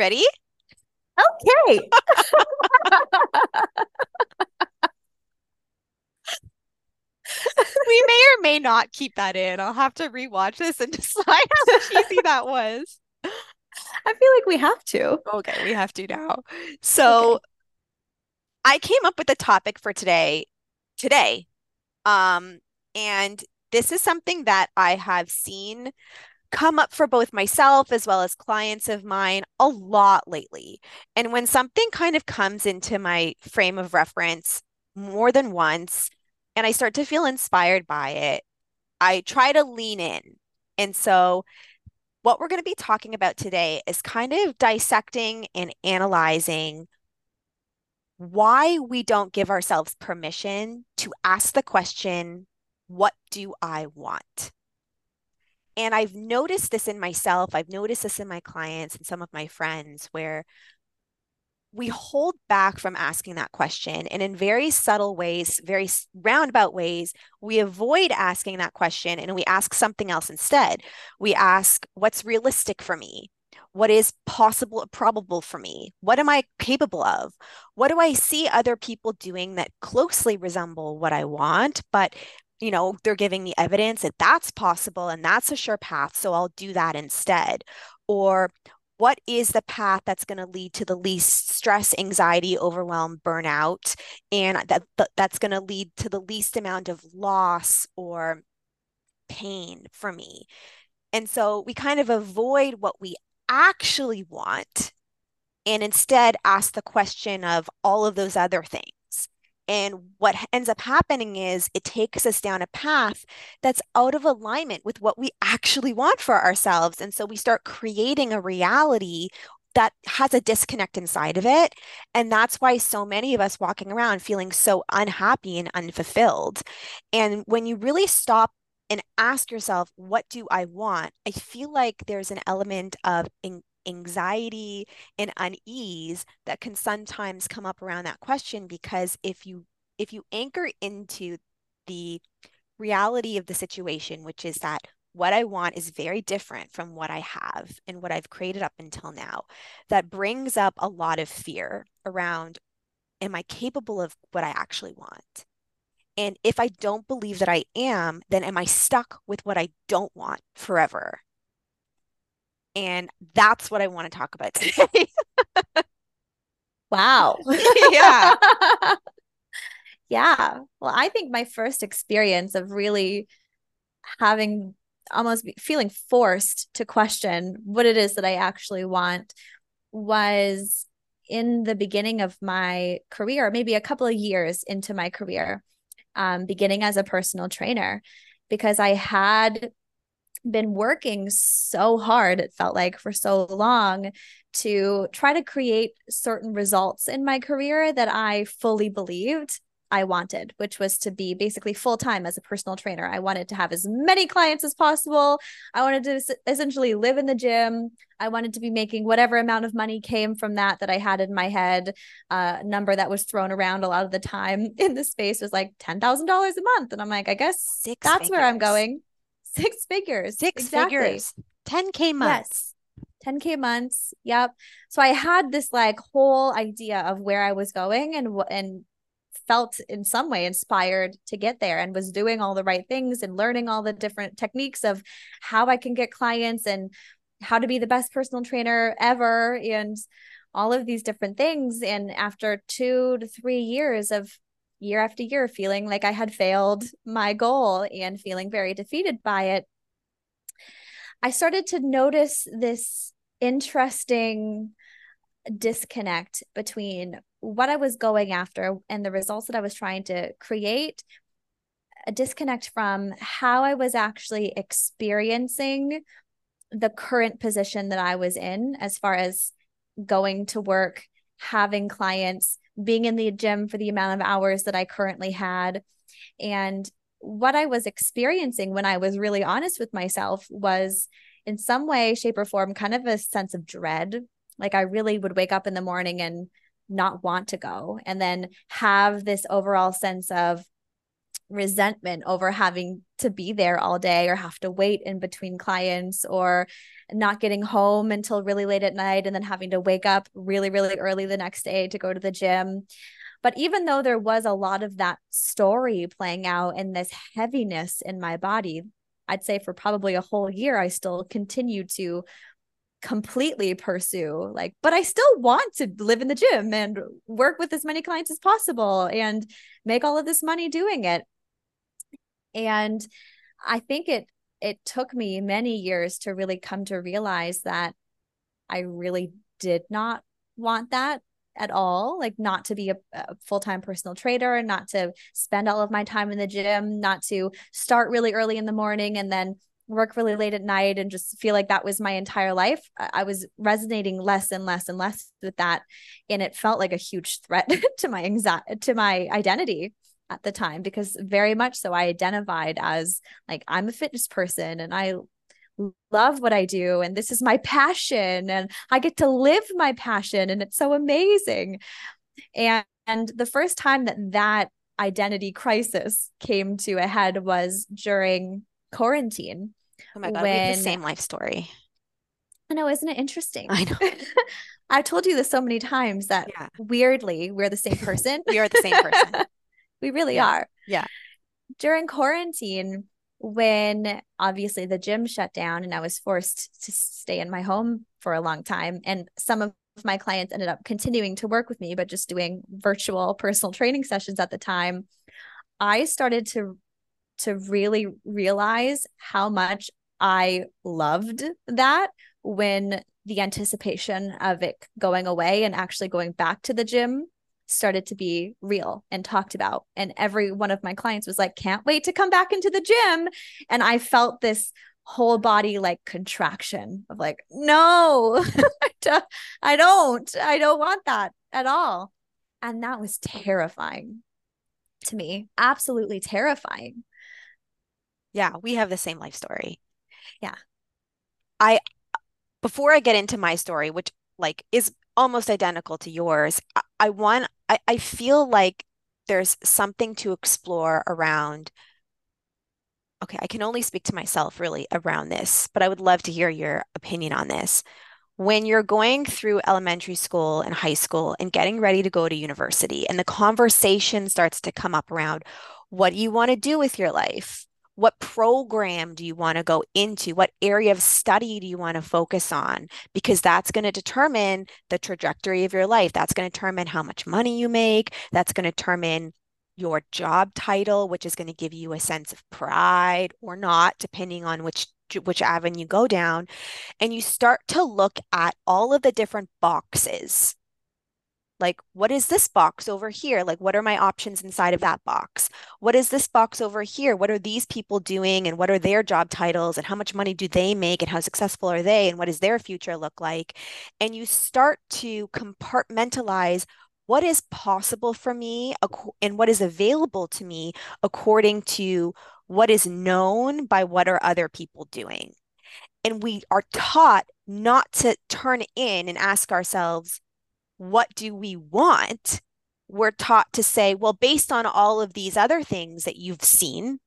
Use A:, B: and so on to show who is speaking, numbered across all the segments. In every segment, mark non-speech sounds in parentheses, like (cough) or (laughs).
A: Ready?
B: Okay. (laughs)
A: we may or may not keep that in. I'll have to rewatch this and (laughs) decide how cheesy that was.
B: I feel like we have to.
A: Okay, we have to now. So okay. I came up with the topic for today today. Um, and this is something that I have seen come up for both myself as well as clients of mine a lot lately. And when something kind of comes into my frame of reference more than once, and I start to feel inspired by it, I try to lean in. And so, what we're going to be talking about today is kind of dissecting and analyzing why we don't give ourselves permission to ask the question, What do I want? And I've noticed this in myself, I've noticed this in my clients and some of my friends where we hold back from asking that question. And in very subtle ways, very roundabout ways, we avoid asking that question and we ask something else instead. We ask, What's realistic for me? What is possible, probable for me? What am I capable of? What do I see other people doing that closely resemble what I want? But you know, they're giving me evidence that that's possible and that's a sure path. So I'll do that instead. Or what is the path that's going to lead to the least stress, anxiety, overwhelm, burnout, and that, that's going to lead to the least amount of loss or pain for me. And so we kind of avoid what we actually want and instead ask the question of all of those other things. And what ends up happening is it takes us down a path that's out of alignment with what we actually want for ourselves. And so we start creating a reality that has a disconnect inside of it. And that's why so many of us walking around feeling so unhappy and unfulfilled. And when you really stop and ask yourself, what do I want? I feel like there's an element of in- anxiety and unease that can sometimes come up around that question because if you if you anchor into the reality of the situation which is that what I want is very different from what I have and what I've created up until now that brings up a lot of fear around am I capable of what I actually want and if I don't believe that I am, then am I stuck with what I don't want forever? And that's what I want to talk about today. (laughs)
B: wow. (laughs)
A: yeah. (laughs)
B: yeah. Well, I think my first experience of really having almost feeling forced to question what it is that I actually want was in the beginning of my career, maybe a couple of years into my career, um, beginning as a personal trainer, because I had been working so hard, it felt like for so long, to try to create certain results in my career that I fully believed I wanted, which was to be basically full time as a personal trainer. I wanted to have as many clients as possible. I wanted to essentially live in the gym. I wanted to be making whatever amount of money came from that that I had in my head. A uh, number that was thrown around a lot of the time (laughs) in the space was like ten thousand dollars a month, and I'm like, I guess Six that's figures. where I'm going. Six figures.
A: Six exactly. figures. 10K months.
B: Yes. 10K months. Yep. So I had this like whole idea of where I was going and and felt in some way inspired to get there and was doing all the right things and learning all the different techniques of how I can get clients and how to be the best personal trainer ever and all of these different things and after 2 to 3 years of year after year feeling like I had failed my goal and feeling very defeated by it, I started to notice this interesting disconnect between what I was going after and the results that I was trying to create, a disconnect from how I was actually experiencing the current position that I was in as far as going to work, having clients, being in the gym for the amount of hours that I currently had. And what I was experiencing when I was really honest with myself was in some way, shape, or form, kind of a sense of dread. Like I really would wake up in the morning and not want to go, and then have this overall sense of resentment over having to be there all day or have to wait in between clients or not getting home until really late at night and then having to wake up really, really early the next day to go to the gym. But even though there was a lot of that story playing out and this heaviness in my body, I'd say for probably a whole year, I still continued to completely pursue like but i still want to live in the gym and work with as many clients as possible and make all of this money doing it and i think it it took me many years to really come to realize that i really did not want that at all like not to be a, a full-time personal trainer and not to spend all of my time in the gym not to start really early in the morning and then work really late at night and just feel like that was my entire life. I was resonating less and less and less with that. And it felt like a huge threat (laughs) to my anxiety, to my identity at the time, because very much so I identified as like, I'm a fitness person and I love what I do. And this is my passion. And I get to live my passion. And it's so amazing. And, and the first time that that identity crisis came to a head was during quarantine
A: Oh my God, when... we have the same life story.
B: I know, isn't it interesting?
A: I know. (laughs)
B: I've told you this so many times that yeah. weirdly, we're the same person.
A: we are the same person. (laughs)
B: we really
A: yeah.
B: are.
A: Yeah.
B: During quarantine, when obviously the gym shut down and I was forced to stay in my home for a long time, and some of my clients ended up continuing to work with me, but just doing virtual personal training sessions at the time, I started to to really realize how much I loved that when the anticipation of it going away and actually going back to the gym started to be real and talked about. And every one of my clients was like, can't wait to come back into the gym. And I felt this whole body like contraction of like, no, (laughs) I don't, I don't want that at all. And that was terrifying to me, absolutely terrifying.
A: Yeah, we have the same life story.
B: Yeah.
A: I before I get into my story, which like is almost identical to yours, I, I want I, I feel like there's something to explore around okay, I can only speak to myself really around this, but I would love to hear your opinion on this. When you're going through elementary school and high school and getting ready to go to university, and the conversation starts to come up around what do you want to do with your life? What program do you want to go into? What area of study do you want to focus on? Because that's going to determine the trajectory of your life. That's going to determine how much money you make. That's going to determine your job title, which is going to give you a sense of pride or not, depending on which which avenue you go down. And you start to look at all of the different boxes like, what is this box over here? Like, what are my options inside of that box? What is this box over here? What are these people doing? And what are their job titles? And how much money do they make? And how successful are they? And what does their future look like? And you start to compartmentalize what is possible for me and what is available to me according to what is known by what are other people doing. And we are taught not to turn in and ask ourselves, what do we want? We're taught to say, well, based on all of these other things that you've seen,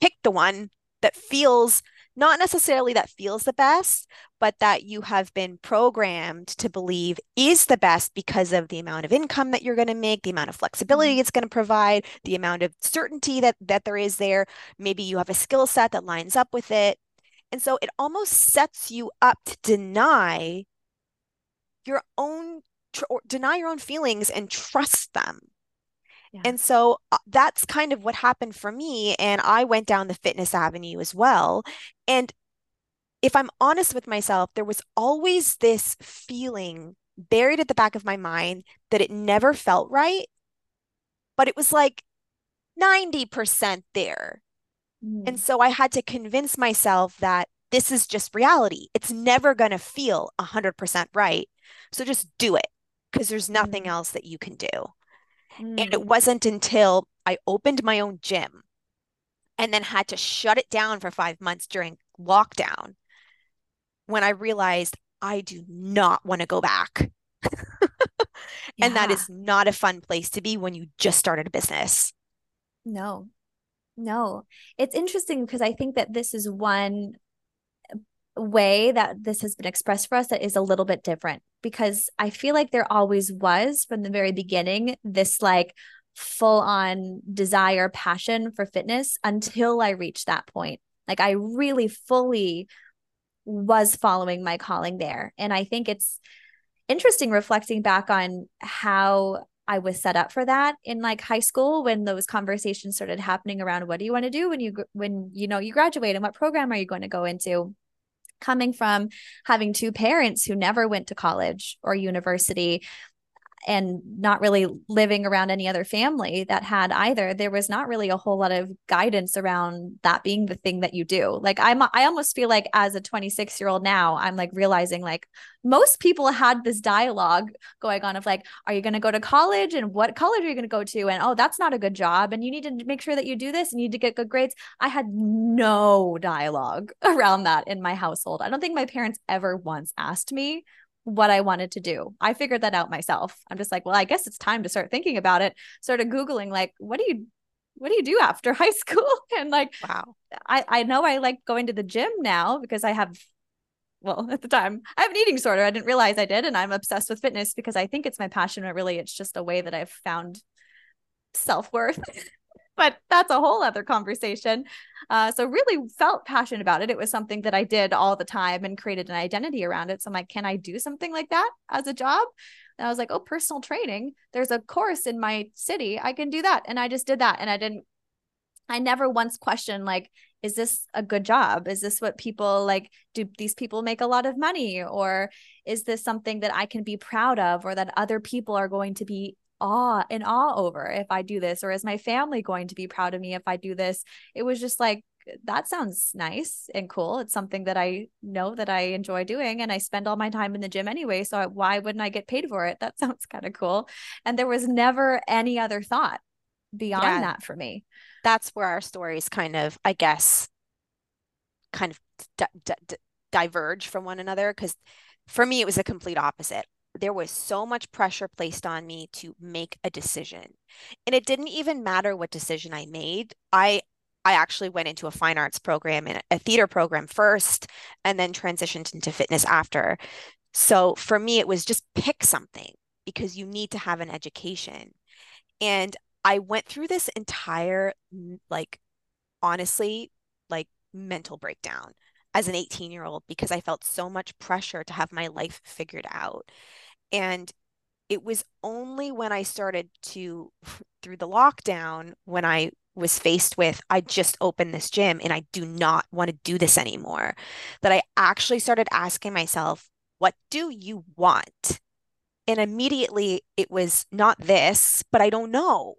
A: pick the one that feels not necessarily that feels the best, but that you have been programmed to believe is the best because of the amount of income that you're going to make, the amount of flexibility mm-hmm. it's going to provide, the amount of certainty that that there is there. Maybe you have a skill set that lines up with it. And so it almost sets you up to deny your own tr- deny your own feelings and trust them. Yeah. And so uh, that's kind of what happened for me. And I went down the fitness avenue as well. And if I'm honest with myself, there was always this feeling buried at the back of my mind that it never felt right, but it was like 90% there. Mm. And so I had to convince myself that this is just reality. It's never going to feel 100% right. So just do it because there's nothing mm. else that you can do. Mm. And it mm. wasn't until I opened my own gym and then had to shut it down for five months during lockdown when I realized I do not want to go back. (laughs) and that is not a fun place to be when you just started a business.
B: No, No, it's interesting because I think that this is one way that this has been expressed for us that is a little bit different because I feel like there always was from the very beginning this like full on desire, passion for fitness until I reached that point. Like I really fully was following my calling there. And I think it's interesting reflecting back on how I was set up for that in like high school when those conversations started happening around what do you want to do when you when you know you graduate and what program are you going to go into coming from having two parents who never went to college or university and not really living around any other family that had either there was not really a whole lot of guidance around that being the thing that you do. Like i'm i almost feel like as a 26 year old now i'm like realizing like most people had this dialogue going on of like are you going to go to college? And what college are you going to go to? And oh that's not a good job. And you need to make sure that you do this. And you need to get good grades. I had no dialogue (laughs) around that in my household. I don't think my parents ever once asked me what I wanted to do. I figured that out myself. I'm just like, well, I guess it's time to start thinking about it. Started Googling, like, what do you what do you do after (laughs) high school? (laughs) And like,
A: wow,
B: I, I know I like going to the gym now because I have well, (laughs) at the time, I have an eating disorder. I didn't realize I did. And I'm obsessed with fitness because I think it's my passion, but really it's just a way that I've found self-worth but that's a whole other conversation. Uh, so really felt passionate about it. It was something that I did all the time and created an identity around it. So I'm like, can I do something like that as a job? And I was like, oh, personal training. There's a course in my city. I can do that. And I just did that. And I didn't, I never once questioned like, is this a good job? Is this what people like? Do these people make a lot of money? Or is this something that I can be proud of or that other people are going to be awe in awe over if I do this, or is my family going to be proud of me if I do this? It was just like, that sounds nice and cool. It's something that I know that I enjoy doing and I spend all my time in the gym anyway. So why wouldn't I get paid for it? That (laughs) sounds kind of cool. And there was never any other thought beyond yeah, that for me.
A: That's where our stories kind of, I guess, kind of di- di- diverge from one another. Because for me, it was a complete opposite there was so much pressure placed on me to make a decision. And it didn't even matter what decision I made. I I actually went into a fine arts program and a theater program first and then transitioned into fitness after. So for me it was just pick something because you need to have an education. And I went through this entire like honestly like mental breakdown as an 18 year old because I felt so much pressure to have my life figured out. And it was only when I started to, through the lockdown, when I was faced with, I just opened this gym and I do not want to do this anymore, that I actually started asking myself, what do you want? And immediately it was not this, but I don't know.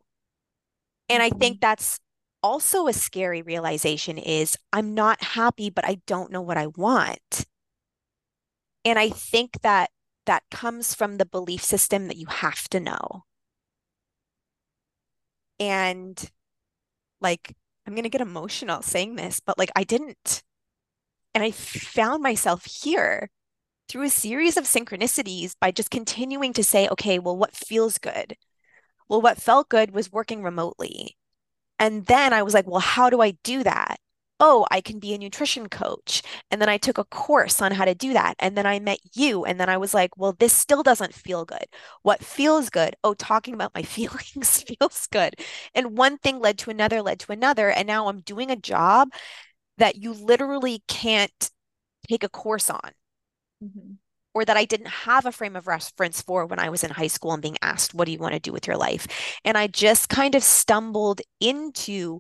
A: And I think mm-hmm. that's also a scary realization is I'm not happy, but I don't know what I want. And I think that that comes from the belief system that you have to know. And like, I'm going to get emotional saying this, but like, I didn't. And I found myself here through a series of synchronicities by just continuing to say, okay, well, what feels good? Well, what felt good was working remotely. And then I was like, well, how do I do that? Oh, I can be a nutrition coach. And then I took a course on how to do that. And then I met you. And then I was like, well, this still doesn't feel good. What feels good? Oh, talking about my (laughs) feelings feels good. And one thing led to another, led to another. And now I'm doing a job that you literally can't take a course on. Mm-hmm or that I didn't have a frame of reference for when I was in high school and being asked, What do you want to do with your life? And I just kind of stumbled into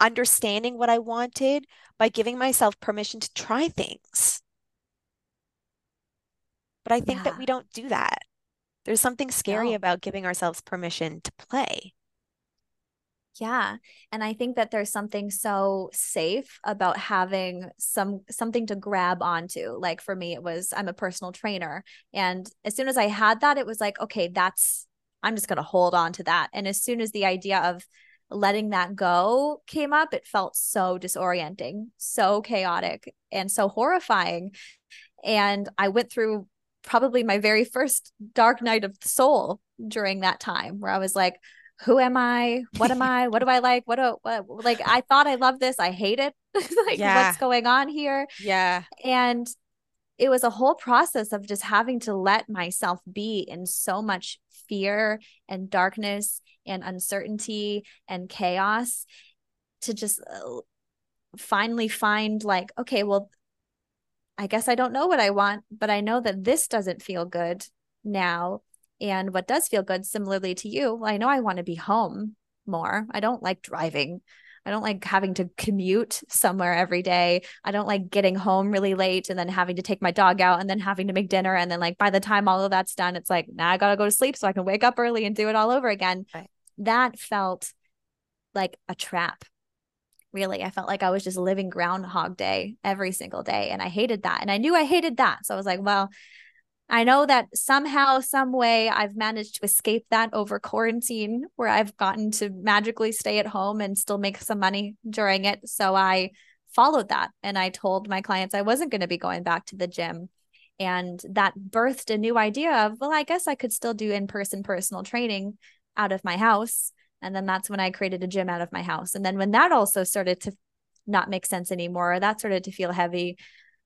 A: understanding what I wanted by giving myself permission to try things. But I think yeah. that we don't do that. There's something scary no. about giving ourselves permission to play.
B: Yeah. And I think that there's something so safe about having some something to grab onto. Like for me, it was I'm a personal trainer. And as soon as I had that, it was like, okay, that's I'm just gonna hold on to that. And as soon as the idea of letting that go came up, it felt so disorienting, so chaotic, and so horrifying. And I went through probably my very first dark night of the soul during that time where I was like, who am I? What am I? What do I like? What do what, like I thought I loved this. I hate it. (laughs) like yeah. what's going on here?
A: Yeah.
B: And it was a whole process of just having to let myself be in so much fear and darkness and uncertainty and chaos to just uh, finally find like okay well I guess I don't know what I want, but I know that this doesn't feel good now. And what does feel good, similarly to you, I know I want to be home more. I don't like driving. I don't like having to commute somewhere every day. I don't like getting home really late and then having to take my dog out and then having to make dinner. And then, like, by the time all of that's done, it's like, now I got to go to sleep so I can wake up early and do it all over again. Right. That felt like a trap really. I felt like I was just living Groundhog Day every single day. And I hated that. And I knew I hated that. So I was like, well, I know that somehow, some way, I've managed to escape that over quarantine, where I've gotten to magically stay at home and still make some money during it. So I followed that. And I told my clients I wasn't going to be going back to the gym. And that birthed a new idea of, well, I guess I could still do in person personal training out of my house and then that's when I created a gym out of my house. And then when that also started to not make sense anymore, that started to feel heavy.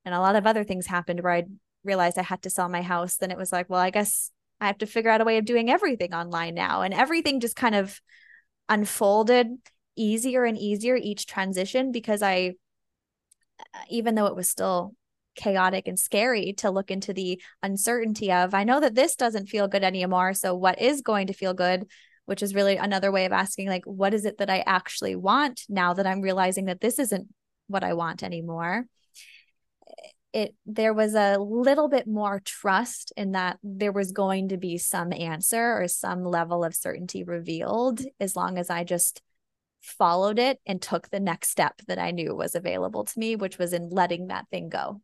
B: And a lot of other things happened where I realized I had to sell my house. Then it was like, well, I guess I have to figure out a way of doing everything online now. And everything just kind of unfolded easier and easier each transition because I, uh, even though it was still chaotic and scary to look into the uncertainty of, I know that this doesn't feel good anymore. So, what is going to feel good? which is really another way of asking like what is it that i actually want now that i'm realizing that this isn't what i want anymore it there was a little bit more trust in that there was going to be some answer or some level of certainty revealed as long as i just followed it and took the next step that i knew was available to me which was in letting that thing go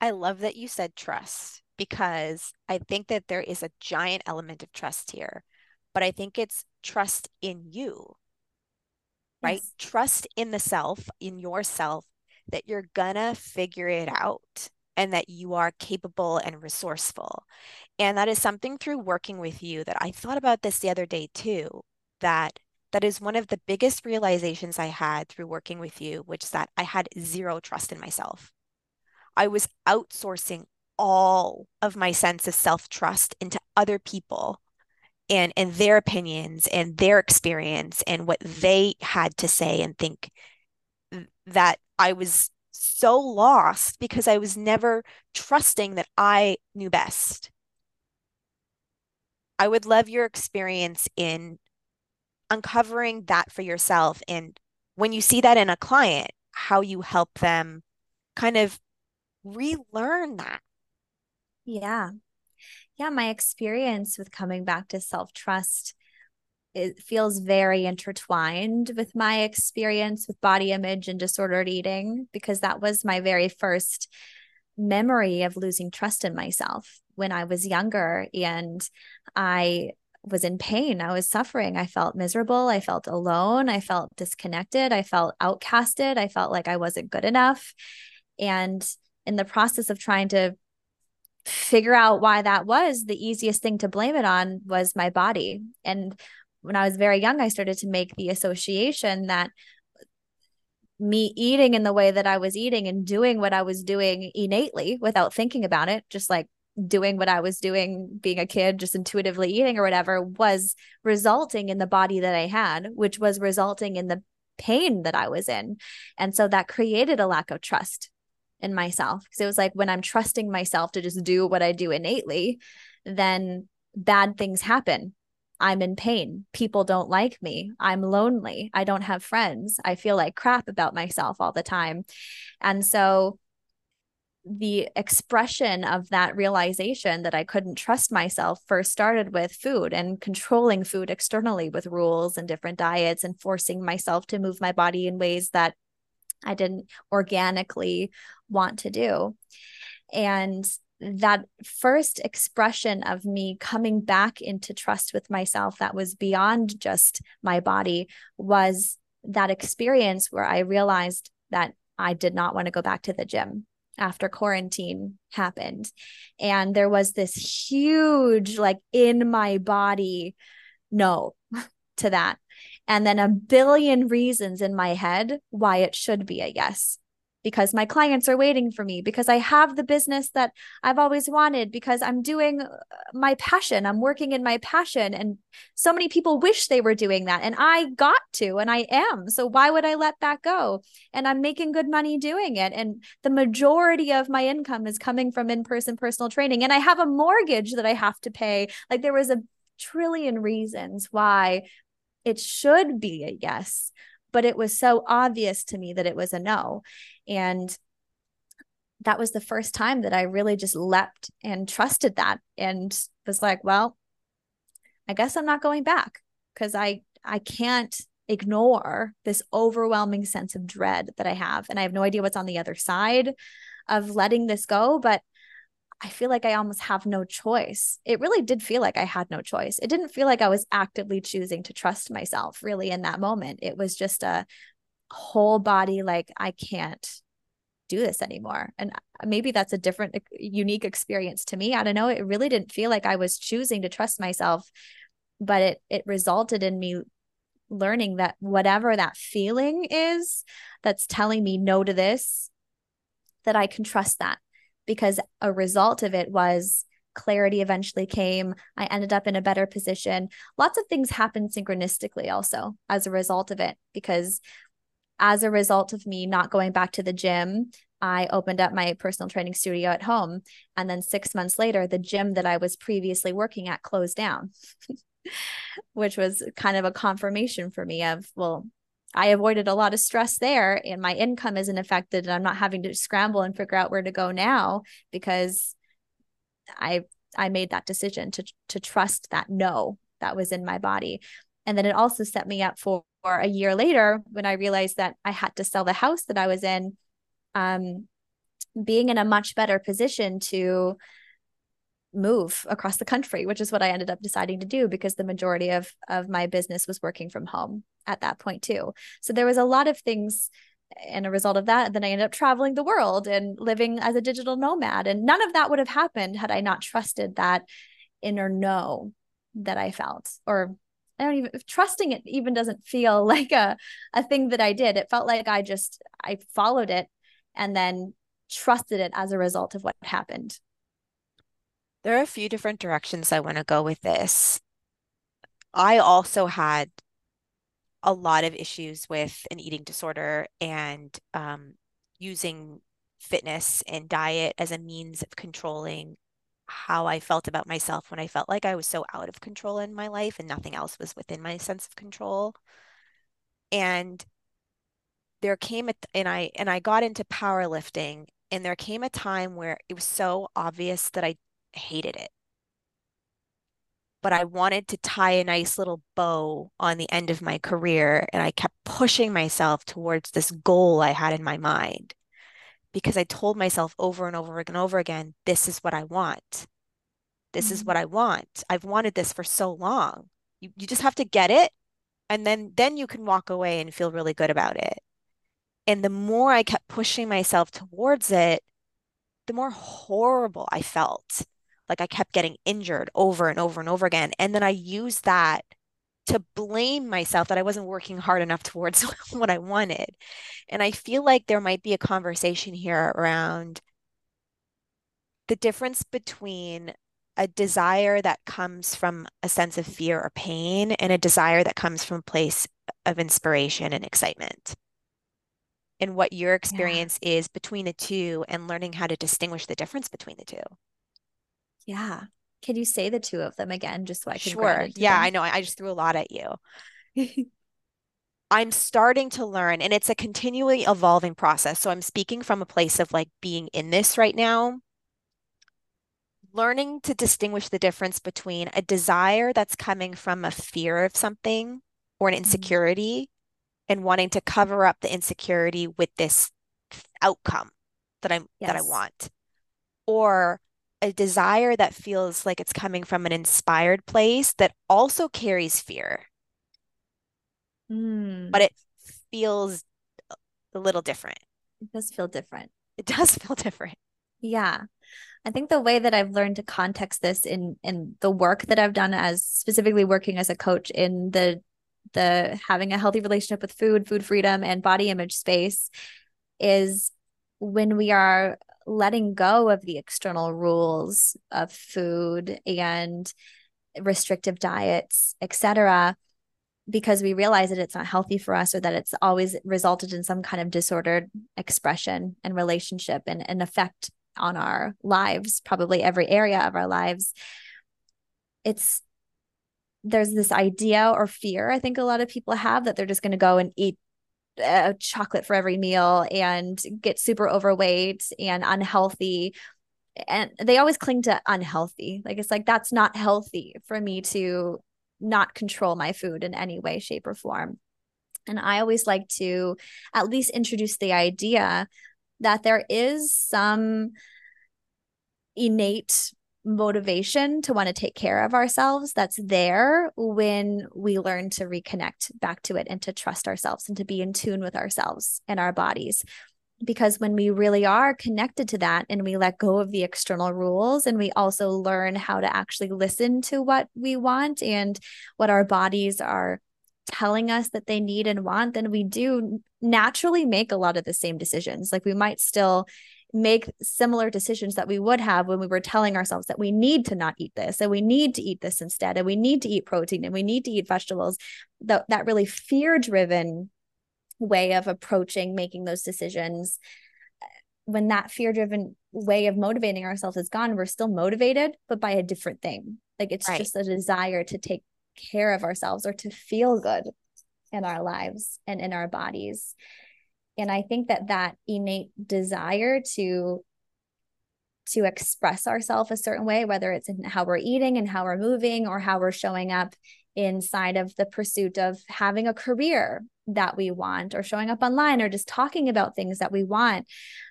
A: i love that you said trust because i think that there is a giant element of trust here but I think it's trust in you, right? Yes. Trust in the self, in yourself, that you're gonna figure it out and that you are capable and resourceful. And that is something through working with you that I thought about this the other day too, that that is one of the biggest realizations I had through working with you, which is that I had zero trust in myself. I was outsourcing all of my sense of self trust into other people and and their opinions and their experience and what they had to say and think that I was so lost because I was never trusting that I knew best. I would love your experience in uncovering that for yourself and when you see that in a client, how you help them kind of relearn that.
B: Yeah yeah, my experience with coming back to self trust it feels very intertwined with my experience with body image and disordered eating because that was my very first memory of losing trust in myself when I was younger and I was in pain. I was suffering. I felt miserable. I felt alone. I felt disconnected. I felt outcasted. I felt like I wasn't good enough. And in the process of trying to figure out why that was, the easiest thing to blame it on was my body. And when I was very young, I started to make the association that me eating in the way that I was eating and doing what I was doing innately without thinking about it, just like doing what I was doing, being a kid, just intuitively eating or whatever, was resulting in the body that I had, which was resulting in the pain that I was in. And so that created a lack of trust in myself because it was like when I'm trusting myself to just do what I do innately, then bad things happen. I'm in pain. People don't like me. I'm lonely. I don't have friends. I feel like crap about myself all the time. And so the expression of that realization that I couldn't trust myself first started with food and controlling food externally with rules and different diets and forcing myself to move my body in ways that I didn't organically want to do. And that first expression of me coming back into trust with myself that was beyond just my body was that experience where I realized that I did not want to go back to the gym after quarantine happened. And there was this huge, like in my body, no to that. And then a billion reasons in my head why it should be a yes because my clients are waiting for me, because I have the business that I've always wanted, because I'm doing uh, my passion, I'm working in my passion. And so many people wish they were doing that. And I got to, and I am. So why would I let that go? And I'm making good money doing it. And the majority of my income is coming from in person personal training. And I have a mortgage that I have to pay. Like there was a trillion reasons why it should be a yes but it was so obvious to me that it was a no. And that was the first time that I really just leapt and trusted that and was like, well, I guess I'm not going back because I I can't ignore this overwhelming sense of dread that I have and I have no idea what's on the other side of letting this go, but I feel like I almost have no choice. It really did feel like I had no choice. It didn't feel like I was actively choosing to trust myself really in that moment. It was just a whole body like I can't do this anymore. And uh, maybe that's a different unique experience to me. I don't know. It really didn't feel like I was choosing to trust myself, but it it resulted in me learning that whatever that feeling is that's telling me no to this that I can trust that because a result of it was clarity eventually came. I ended up in a better position. Lots of things happened synchronistically also as a result of it, because as a result of me not going back to the gym, I opened up my personal training studio at home. And then six months later, the gym that I was previously working at closed down, (laughs) which was kind of a confirmation for me of, well, I avoided a lot of stress there and my income isn't affected and I'm not having to scramble and figure out where to go now because I I made that decision to to trust that no that was in my body. And then it also set me up for, for a year later when I realized that I had to sell the house that I was in um being in a much better position to move across the country, which is what I ended up deciding to do because the majority of of my business was working from home at that point too. So there was a lot of things and a result of that then I ended up traveling the world and living as a digital nomad and none of that would have happened had I not trusted that inner no that I felt or I don't even trusting it even doesn't feel (laughs) like a a thing that I did. It felt like I just I followed it and then trusted it as a result of what happened.
A: There are a few different directions I want to go with this. I also had a lot of issues with an eating disorder and um, using fitness and diet as a means of controlling how I felt about myself when I felt like I was so out of control in my life and nothing else was within my sense of control. And there came a and I and I got into powerlifting and there came a time where it was so obvious that I hated it. But I wanted to tie a nice little bow on the end of my career. And I kept pushing myself towards this goal I had in my mind because I told myself over and over and over again, this is what I want. This mm-hmm. is what I want. I've wanted this for so long. You, you just have to get it. And then, then you can walk away and feel really good about it. And the more I kept pushing myself towards it, the more horrible I felt like I kept getting injured over and over and over again. And then I used that to blame myself that I wasn't working hard enough towards (laughs) what I wanted. And I feel like there might be a conversation here around the difference between a desire that comes from a sense of fear or pain and a desire that comes from a place of inspiration and excitement. And what your experience yeah. is between the two and learning how to distinguish the difference between the two.
B: Yeah. Can you say the two of them again just so I can
A: Sure. Yeah, them? I know. I just threw a lot at you. (laughs) I'm starting to learn, and it's a continually evolving process. So I'm speaking from a place of like being in this right now, learning to distinguish the difference between a desire that's coming from a fear of something or an mm-hmm. insecurity mm-hmm. and wanting to cover up the insecurity with this outcome that I'm yes. that I want. Or a desire that feels like it's coming from an inspired place that also carries fear.
B: Mm.
A: But it feels a little different.
B: It does feel different.
A: It does (laughs) feel different.
B: Yeah. I think the way that I've learned to context this in in the work that I've done as specifically working as a coach in the the having a healthy relationship with food, food freedom and body image space is when we are letting go of the external rules of food and restrictive diets, etc., because we realize that it's not healthy for us or that it's always resulted in some kind of disordered expression and relationship and an effect on our lives, probably every area of our lives. It's there's this idea or fear I think a lot of people have that they're just going to go and eat a chocolate for every meal and get super overweight and unhealthy. And they always cling to unhealthy. Like it's like that's not healthy for me to not control my food in any way shape or form. And i always like to at least introduce the idea that there is some innate motivation to want to take care of ourselves that's there when we learn to reconnect back to it and to trust ourselves and to be in tune with ourselves and our bodies. Because when we really are connected to that and we let go of the external rules and we also learn how to actually listen to what we want and what our bodies are telling us that they need and want then we do naturally make a lot of the same decisions. Like we might still make similar decisions that we would have when we were telling ourselves that we need to not eat this and we need to eat this instead and we need to eat protein and we need to eat vegetables that that really fear driven way of approaching making those decisions eh, when that fear driven way of motivating ourselves is gone we're still motivated but by a different thing like it's right. just a desire to take care of ourselves or to feel good in our lives and in our bodies and i think that that innate desire to to express ourselves a certain way whether it's in how we're eating and how we're moving or how we're showing up inside of the pursuit of having a career that we want or showing up online or just talking about things that we want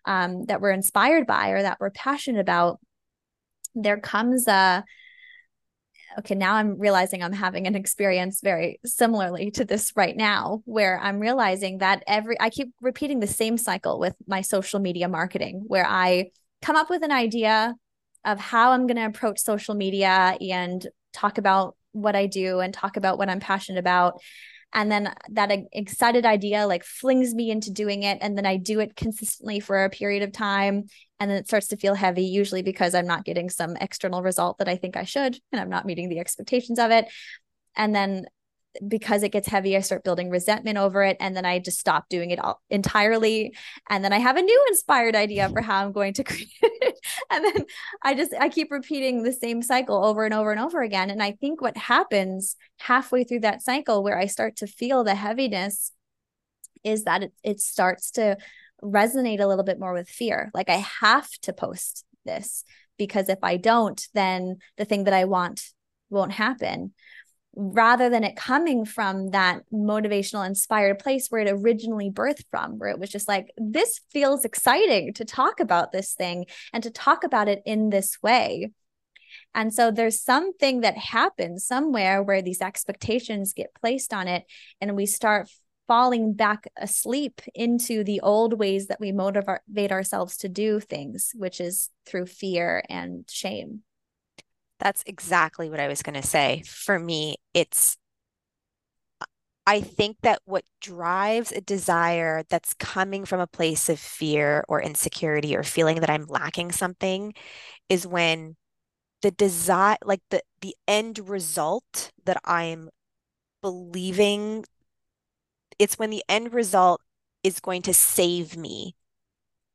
B: um, that we're inspired by or that we're passionate about there comes a okay, now I'm realizing I'm having an experience very similarly to this right now, where I'm realizing that every, I keep repeating the same cycle with my social media marketing, where I come up with an idea of how I'm going to approach social media and talk about what I do and talk about what I'm passionate about. And then that excited idea like flings me into doing it and then i do it consistently for a period of time and then it starts to feel heavy usually because i'm not getting some external result that i think i should and i'm not meeting the expectations of it and then because it gets heavy, I start building resentment over it. And then I just stop doing it all entirely. And then I have a new inspired idea for how I'm going to (laughs) create it. and then I just, I keep repeating the same cycle over and over and over again. And I think what happens halfway through that cycle where I start to feel the heaviness is that it, it starts to resonate a little bit more with fear. Like I have to post this because if I don't, then the thing that I want won't happen rather than it coming from that motivational inspired place where it originally birthed from where it was just like this feels exciting to talk about this thing and to talk about it in this way and so there's something that happens somewhere where these expectations get placed on it and we start falling back asleep into the old ways that we motivate ourselves to do things which is through fear and shame
A: that's exactly what I was going to say. For me, it's, I think that what drives a desire that's coming from a place of fear or insecurity or feeling that I'm lacking something is when the desire, like the, the end result that I'm believing, it's when the end result is going to save me.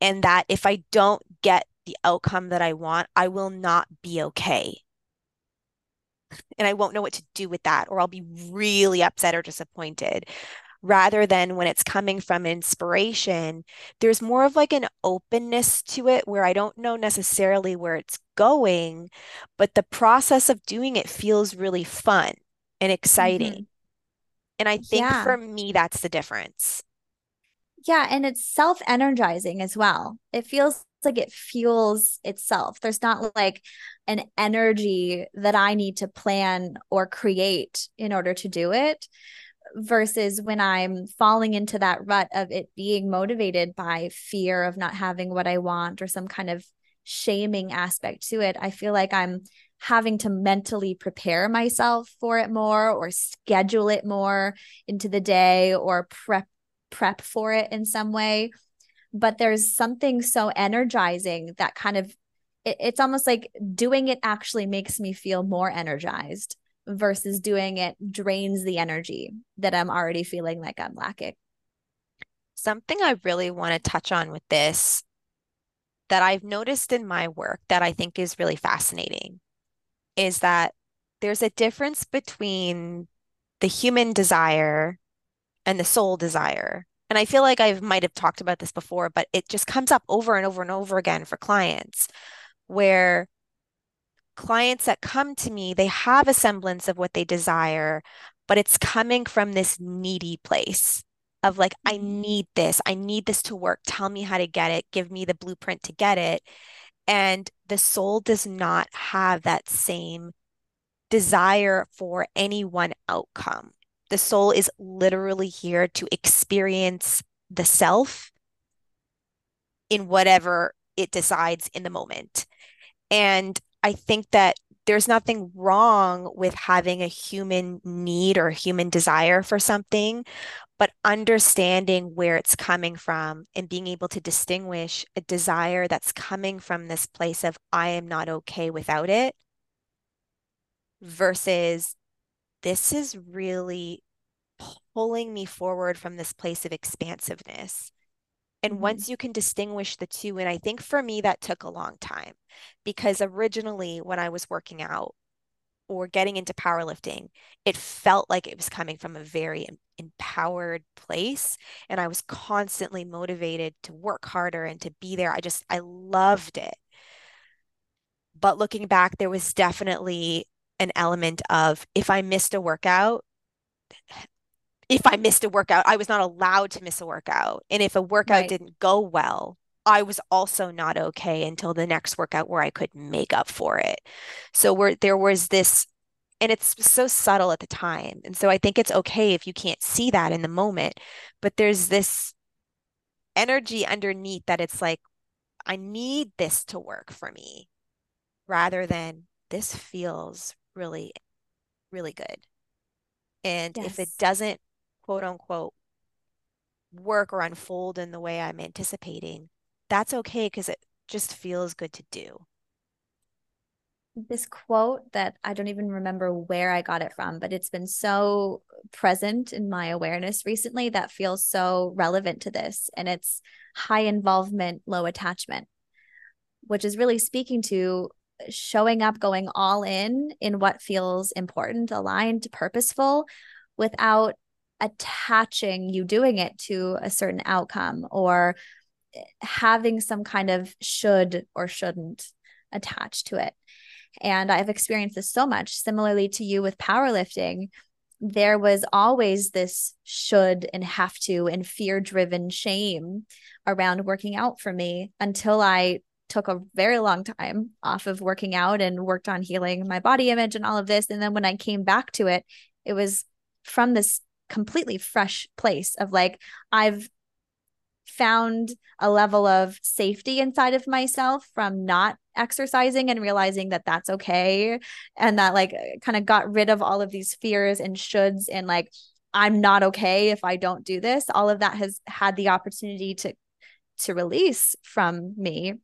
A: And that if I don't get the outcome that I want, I will not be okay and I won't know what to do with that, or I'll be really upset or disappointed. Rather than when it's coming from inspiration, there's more of like an openness to it where I don't know necessarily where it's going, but the process of doing it feels really fun and exciting. Mm-hmm. And I think yeah. for me, that's the difference.
B: Yeah. And it's self energizing as well. It feels like it fuels itself. There's not like an energy that I need to plan or create in order to do it versus when I'm falling into that rut of it being motivated by fear of not having what I want or some kind of shaming aspect to it. I feel like I'm having to mentally prepare myself for it more or schedule it more into the day or prep prep for it in some way but there's something so energizing that kind of it, it's almost like doing it actually makes me feel more energized versus doing it drains the energy that I'm already feeling like I'm lacking.
A: Something I really want to touch on with this that I've noticed in my work that I think is really fascinating is that there's a difference between the human desire and the soul desire. And I feel like I might have talked about this before, but it just comes up over and over and over again for clients where clients that come to me, they have a semblance of what they desire, but it's coming from this needy place of like, I mm-hmm. need this. I need this to work. Tell me how to get it. Give me the blueprint to get it. And the soul does not have that same desire for any one outcome. The soul is literally here to experience the self in whatever it decides in the moment. And I think that there's nothing wrong with having a human need or human desire for something, but understanding where it's coming from and being able to distinguish a desire that's coming from this place of, I am not okay without it, versus this is really pulling me forward from this place of expansiveness. And mm-hmm. once you can distinguish the two, and I think for me, that took a long time because originally when I was working out, or getting into powerlifting, it felt like it was coming from a very empowered place. And I was constantly motivated to work harder and to be there. I just, I loved it. But looking back, there was definitely an element of if I missed a workout, if I missed a workout, I was not allowed to miss a workout. And if a workout right. didn't go well, I was also not okay until the next workout where I could make up for it. So where there was this and it's so subtle at the time. And so I think it's okay if you can't see that in the moment, but there's this energy underneath that it's like I need this to work for me rather than this feels really really good. And yes. if it doesn't quote unquote work or unfold in the way I'm anticipating, that's okay because it just feels good to do.
B: This quote that I don't even remember where I got it from, but it's been so present in my awareness recently that feels so relevant to this. And it's high involvement, low attachment, which is really speaking to showing up, going all in in what feels important, aligned, purposeful without attaching you doing it to a certain outcome or eh, having some kind of should or shouldn't attached to it. And I've experienced this so much. Similarly to you with powerlifting, there was always this should and have to and fear driven shame around working out for me until I took a very long time off of working out and worked on healing my body image and all of this. And then when I came back to it, it was from this completely fresh place of like, I've found a level of safety inside of myself from not exercising and realizing that that's okay. And that like kind of got rid of all of these fears and shoulds and like I'm not okay if I don't do this. All of that has had the opportunity to to release from me.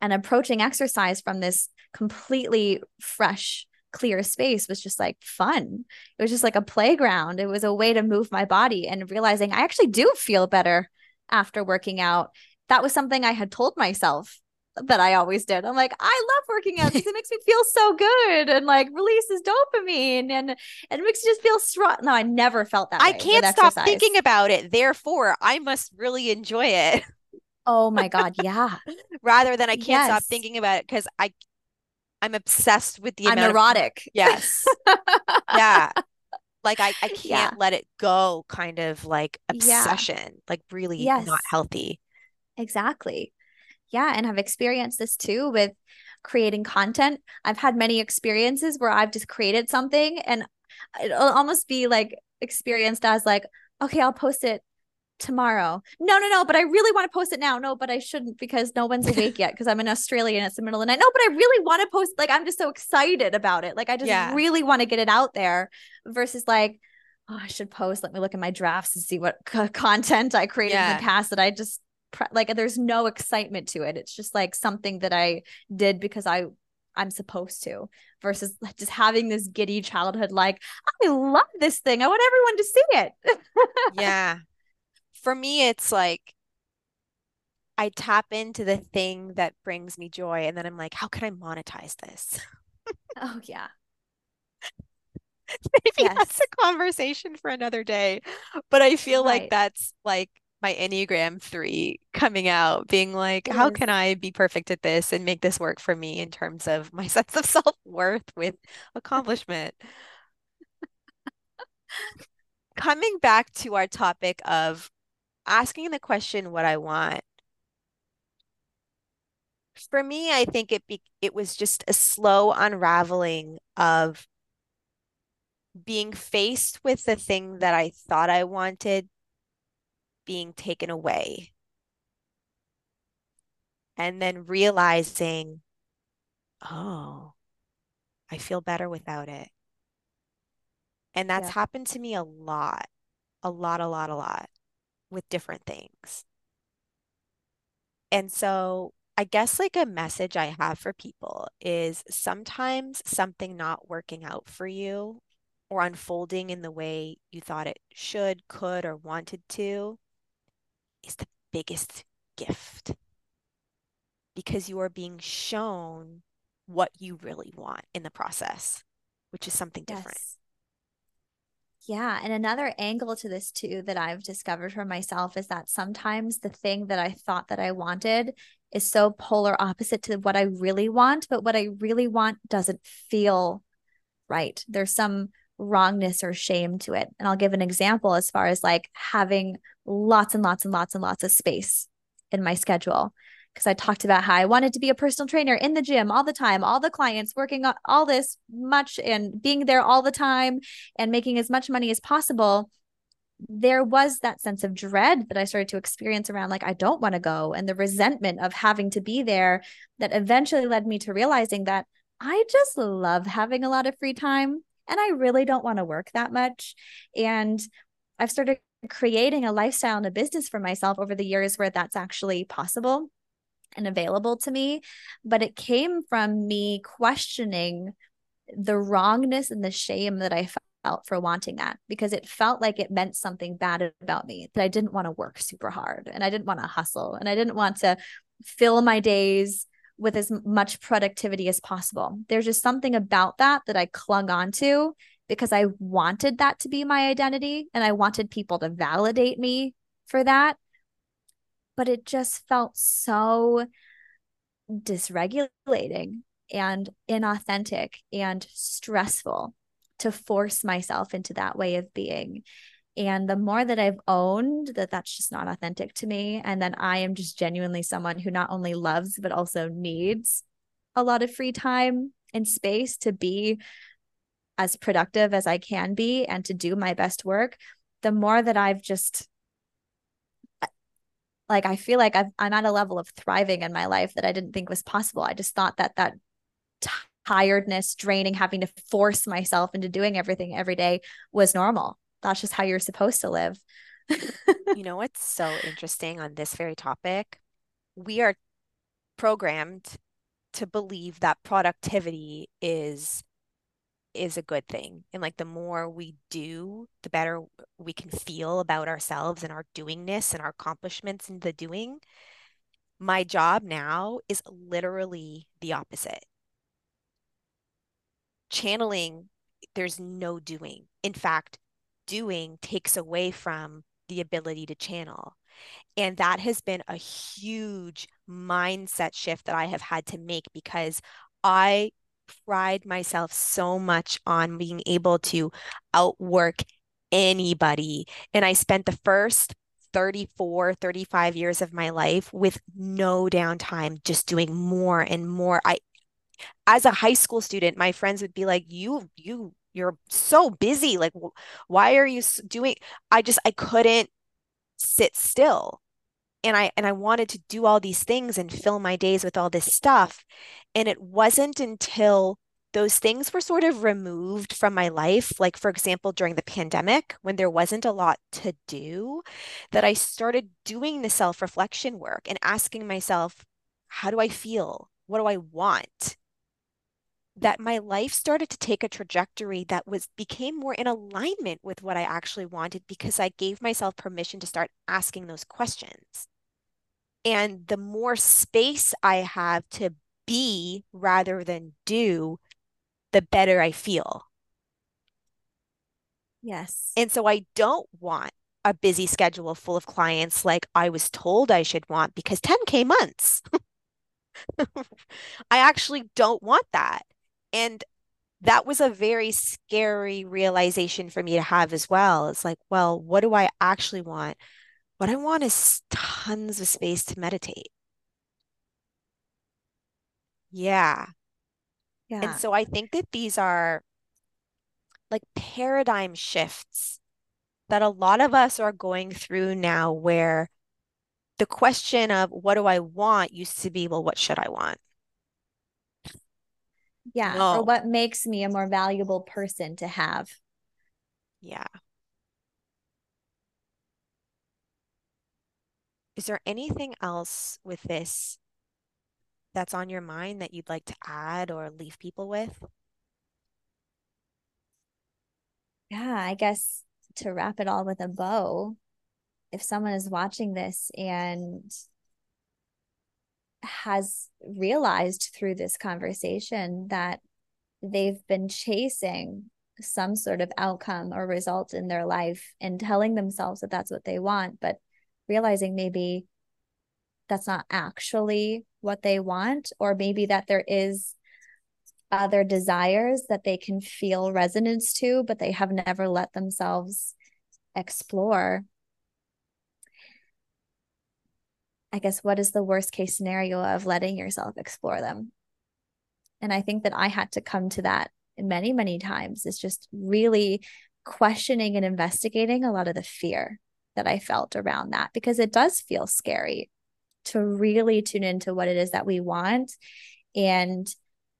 B: And approaching exercise from this completely fresh clear space was just like fun. It was just like a playground. It was a way to move my body and realizing I actually do feel better after working out. That was something I had told myself that I always did. I'm like, I love working out because it makes me feel so good and like releases dopamine and, and it makes me just feel strong. No, I never felt that.
A: I can't stop exercise. thinking about it. Therefore, I must really enjoy it.
B: Oh my God. Yeah. (laughs)
A: Rather than I can't yes. stop thinking about it because I I'm obsessed with the
B: I'm neurotic.
A: Of, yes. (laughs) yeah like I, I can't yeah. let it go kind of like obsession yeah. like really yes. not healthy
B: exactly yeah and i've experienced this too with creating content i've had many experiences where i've just created something and it'll almost be like experienced as like okay i'll post it tomorrow. No, no, no, but I really want to post it now. No, but I shouldn't because no one's awake yet because I'm in Australia and it's the middle of the night. No, but I really want to post. Like, I'm just so excited about it. Like, I just yeah. really want to get it out there versus like, oh, I should post. Let me look at my drafts and see what (laughs) c- content I created yeah. in the past that I just like. There's no excitement to it. It's just like something that I did because I I'm supposed to versus just having this giddy childhood like I love this thing. I want everyone to see it. (laughs)
A: yeah for me, it's like I tap into the thing that brings me joy. And then I'm like, how can I monetize this? (laughs)
B: oh, yeah. (laughs)
A: Maybe yes. that's a conversation for another day. But I feel right. like that's like my Enneagram three coming out, being like, it how is. can I be perfect at this and make this work for me in terms of my (laughs) sense of self worth with accomplishment? Coming back to our topic of asking the question what I want. For me, I think it be, it was just a slow unraveling of being faced with the thing that I thought I wanted being taken away. And then realizing, oh, I feel better without it. And that's yeah. happened to me a lot, a lot, a lot, a lot with different things. And so I guess like a message I have for people is sometimes something not working out for you or unfolding in the way you thought it should, could, or wanted to is the biggest gift because you are being shown what you really want in the process, which is something different. Yes.
B: Yeah. And another angle to this too that I've discovered for myself is that sometimes the thing that I thought that I wanted is so polar opposite to what I really want, but what I really want doesn't feel right. There's some wrongness or shame to it. And I'll give an example as far as like having lots and lots and lots and lots of space in my schedule because I talked about how I wanted to be a personal trainer in the gym all the time, all the clients working on all this much and being there all the time and making as much money as possible. There was that sense of dread that I started to experience around, like, I don't want to go, and the resentment of having to be there that eventually led me to realizing that I just love having a lot of free time and I really don't want to work that much. And I've started creating a lifestyle and a business for myself over the years where that's actually possible and available to me. But it came from me questioning the wrongness and the shame that I felt for wanting that because it felt like it meant something bad about me that I didn't want to work super hard and I didn't want to hustle and I didn't want to fill my days with as much productivity as possible. There's just something about that that I clung on to because I wanted that to be my identity and I wanted people to validate me for that but it just felt so dysregulating and inauthentic and stressful to force myself into that way of being. And the more that I've owned that that's just not authentic to me, and that I am just genuinely someone who not only loves, but also needs a lot of free time and space to be as productive as I can be and to do my best work, the more that I've just like I feel like i am at a level of thriving in my life that I didn't think was possible. I just thought that that tiredness, draining, having to force myself into doing everything every day was normal. That's just how you're supposed to live. (laughs)
A: you know what's so interesting on this very topic? We are programmed to believe that productivity is is a good thing. And like the more we do, the better we can feel about ourselves and our doingness and our accomplishments and the doing. My job now is literally the opposite. Channeling, there's no doing. In fact, doing takes away from the ability to channel. And that has been a huge mindset shift that I have had to make because I pride myself so much on being able to outwork anybody. And I spent the first 34, 35 years of my life with no downtime, just doing more and more. I as a high school student, my friends would be like, "You you you're so busy. Like why are you doing I just I couldn't sit still. And I and I wanted to do all these things and fill my days with all this stuff. And it wasn't until those things were sort of removed from my life, like for example, during the pandemic, when there wasn't a lot to do, that I started doing the self-reflection work and asking myself, how do I feel? What do I want? That my life started to take a trajectory that was became more in alignment with what I actually wanted because I gave myself permission to start asking those questions. And the more space I have to be rather than do, the better I feel.
B: Yes.
A: And so I don't want a busy schedule full of clients like I was told I should want because 10K months. (laughs) I actually don't want that. And that was a very scary realization for me to have as well. It's like, well, what do I actually want? What I want is tons of space to meditate. Yeah.
B: Yeah.
A: And so I think that these are like paradigm shifts that a lot of us are going through now, where the question of what do I want used to be, well, what should I want?
B: Yeah. Or what makes me a more valuable person to have.
A: Yeah. Is there anything else with this that's on your mind that you'd like to add or leave people with?
B: Yeah. I guess to wrap it all with a bow, if someone is watching this and has realized through this conversation that they've been chasing some sort of outcome or result in their life and telling themselves that that's what they want, but realizing maybe that's not actually what they want, or maybe that there is other desires that they can feel resonance to, but they have never let themselves explore. I guess what is the worst case scenario of letting yourself explore them? And I think that I had to come to that many, many times. It's just really questioning and investigating a lot of the fear that I felt around that because it does feel scary to really tune into what it is that we want and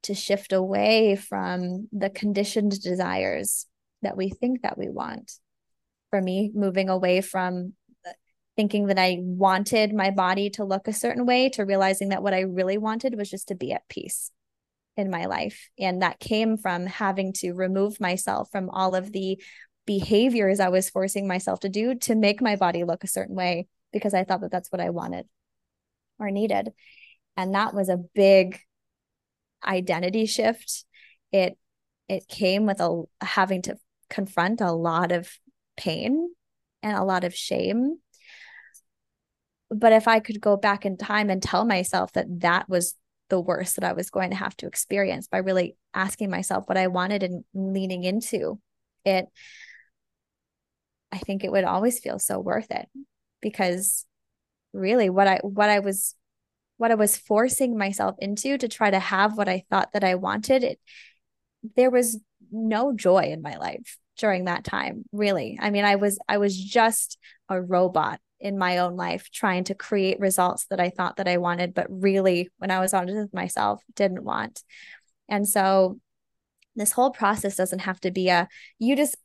B: to shift away from the conditioned desires that we think that we want. For me, moving away from thinking that I wanted my body to look a certain way to realizing that what I really wanted was just to be at peace in my life. And that came from having to remove myself from all of the behaviors I was forcing myself to do to make my body look a certain way because I thought that that's what I wanted or needed. And that was a big identity shift. It it came with a having to confront a lot of pain and a lot of shame but if I could go back in time and tell myself that that was the worst that I was going to have to experience by really asking myself what I wanted and leaning into it, I think it would always feel so worth it because really what I what I was what I was forcing myself into to try to have what I thought that I wanted, it there was no joy in my life during that time, really. I mean, I was I was just a robot in my own life trying to create results that I thought that I wanted, but really, when I was honest with myself, didn't want. And so, this whole process doesn't have to be a you just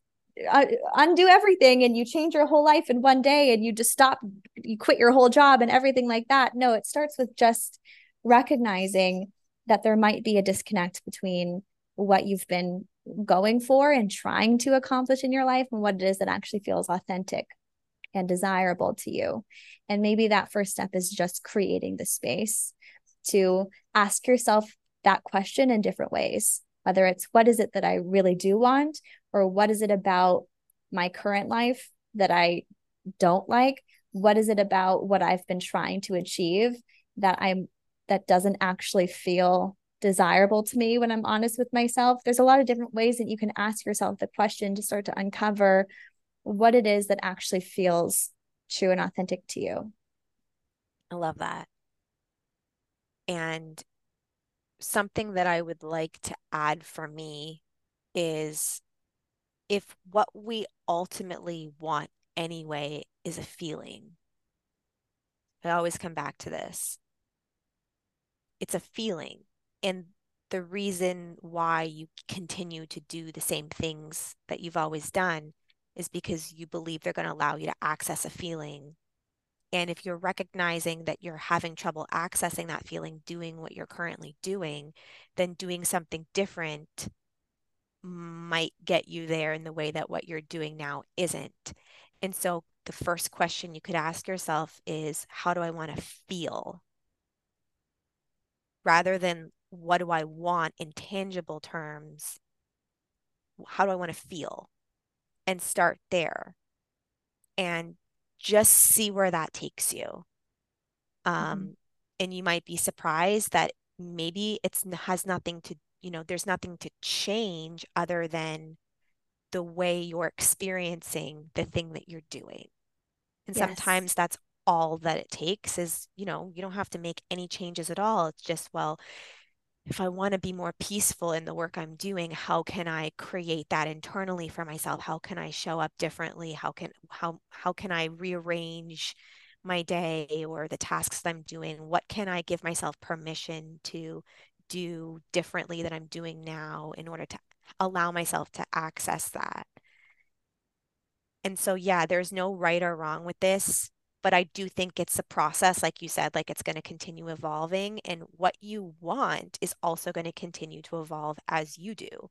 B: uh, undo everything and you change your whole life in one day and you just stop, you quit your whole job and everything like that. No, it starts with just recognizing that there might be a disconnect between what you've been going for and trying to accomplish in your life and what it is that actually feels authentic and desirable to you. And maybe that first step is just creating the space to ask yourself that question in different ways, whether it's what is it that I really do want, or what is it about my current life that I don't like? What is it about what I've been trying to achieve that I'm that doesn't actually feel desirable to me when I'm honest with myself? There's a lot of different ways that you can ask yourself the question to start to uncover what it is that actually feels true and authentic to you.
A: I love that. And something that I would like to add for me is if what we ultimately want anyway is a feeling. I always come back to this. It's a feeling. And the reason why you continue to do the same things that you've always done is because you believe they're going to allow you to access a feeling. And if you're recognizing that you're having trouble accessing that feeling, doing what you're currently doing, then doing something different might get you there in the way that what you're doing now isn't. And so the first question you could ask yourself is how do I want to feel? Rather than what do I want in tangible terms, how do I want to feel? And start there and just see where that takes you. Um, mm-hmm. And you might be surprised that maybe it's has nothing to you know, there's nothing to change other than the way you're experiencing the thing that you're doing. And yes. sometimes that's all that it takes is, you know, you don't have to make any changes at all. It's just, well, if I want to be more peaceful in the work I'm doing, how can I create that internally for myself? How can I show up differently? How can how how can I rearrange my day or the tasks that I'm doing? What can I give myself permission to do differently than I'm doing now in order to allow myself to access that. And so, yeah, there's no right or wrong with this, but I do think it's a process, like you said, like it's going to continue evolving. And what you want is also going to continue to evolve as you do.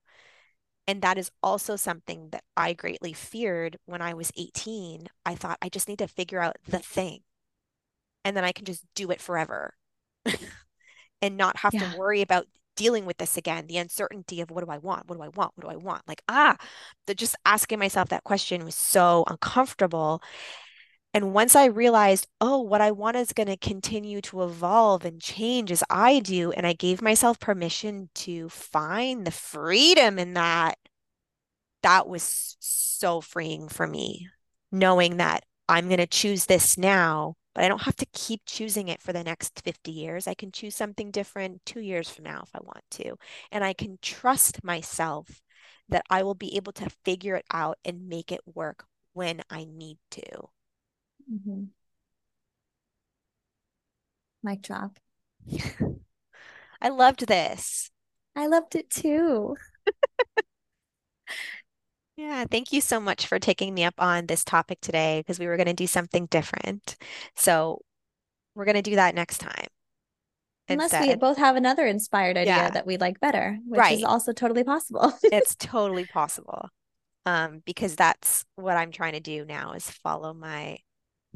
A: And that is also something that I greatly feared when I was 18. I thought I just need to figure out the thing and then I can just do it forever. (laughs) and not have yeah. to worry about dealing with this again the uncertainty of what do i want what do i want what do i want like ah the just asking myself that question was so uncomfortable and once i realized oh what i want is going to continue to evolve and change as i do and i gave myself permission to find the freedom in that that was so freeing for me knowing that i'm going to choose this now but I don't have to keep choosing it for the next 50 years. I can choose something different two years from now if I want to. And I can trust myself that I will be able to figure it out and make it work when I need to.
B: Mm-hmm. Mic drop. (laughs)
A: I loved this.
B: I loved it too. (laughs)
A: Yeah, thank you so much for taking me up on this topic today because we were going to do something different. So we're going to do that next time.
B: Unless instead. we both have another inspired idea yeah. that we like better, which right. is also totally possible. (laughs)
A: it's totally possible. Um, because that's what I'm trying to do now is follow my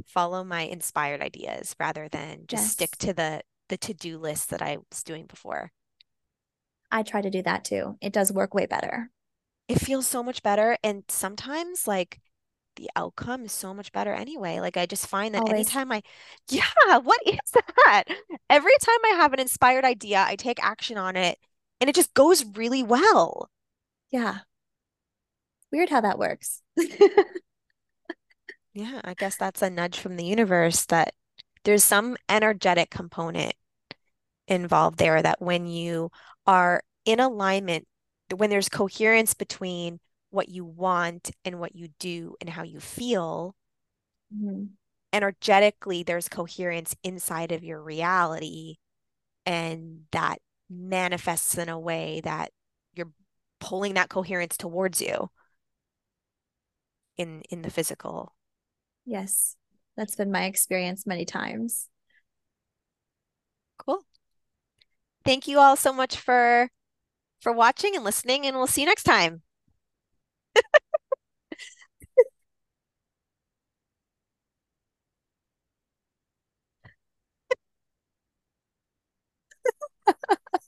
A: follow my inspired ideas rather than just yes. stick to the the to-do list that I was doing before.
B: I try to do that too. It does work way better
A: it feels so much better. And sometimes like the outcome is so much better anyway. Like I just find that Always. anytime I, (laughs) yeah, what is that? Every time I have an inspired idea, I take action on it and it just goes really well.
B: Yeah. Weird how that works. (laughs)
A: yeah, I guess that's a nudge from the universe that there's some energetic component involved there that when you are in alignment when there's coherence between what you want and what you do and how you feel mm-hmm. energetically there's coherence inside of your reality and that manifests in a way that you're pulling that coherence towards you in in the physical
B: Yes. That's been my experience many times.
A: Cool. Thank you all so much for for watching and listening and we'll see you next time. (laughs)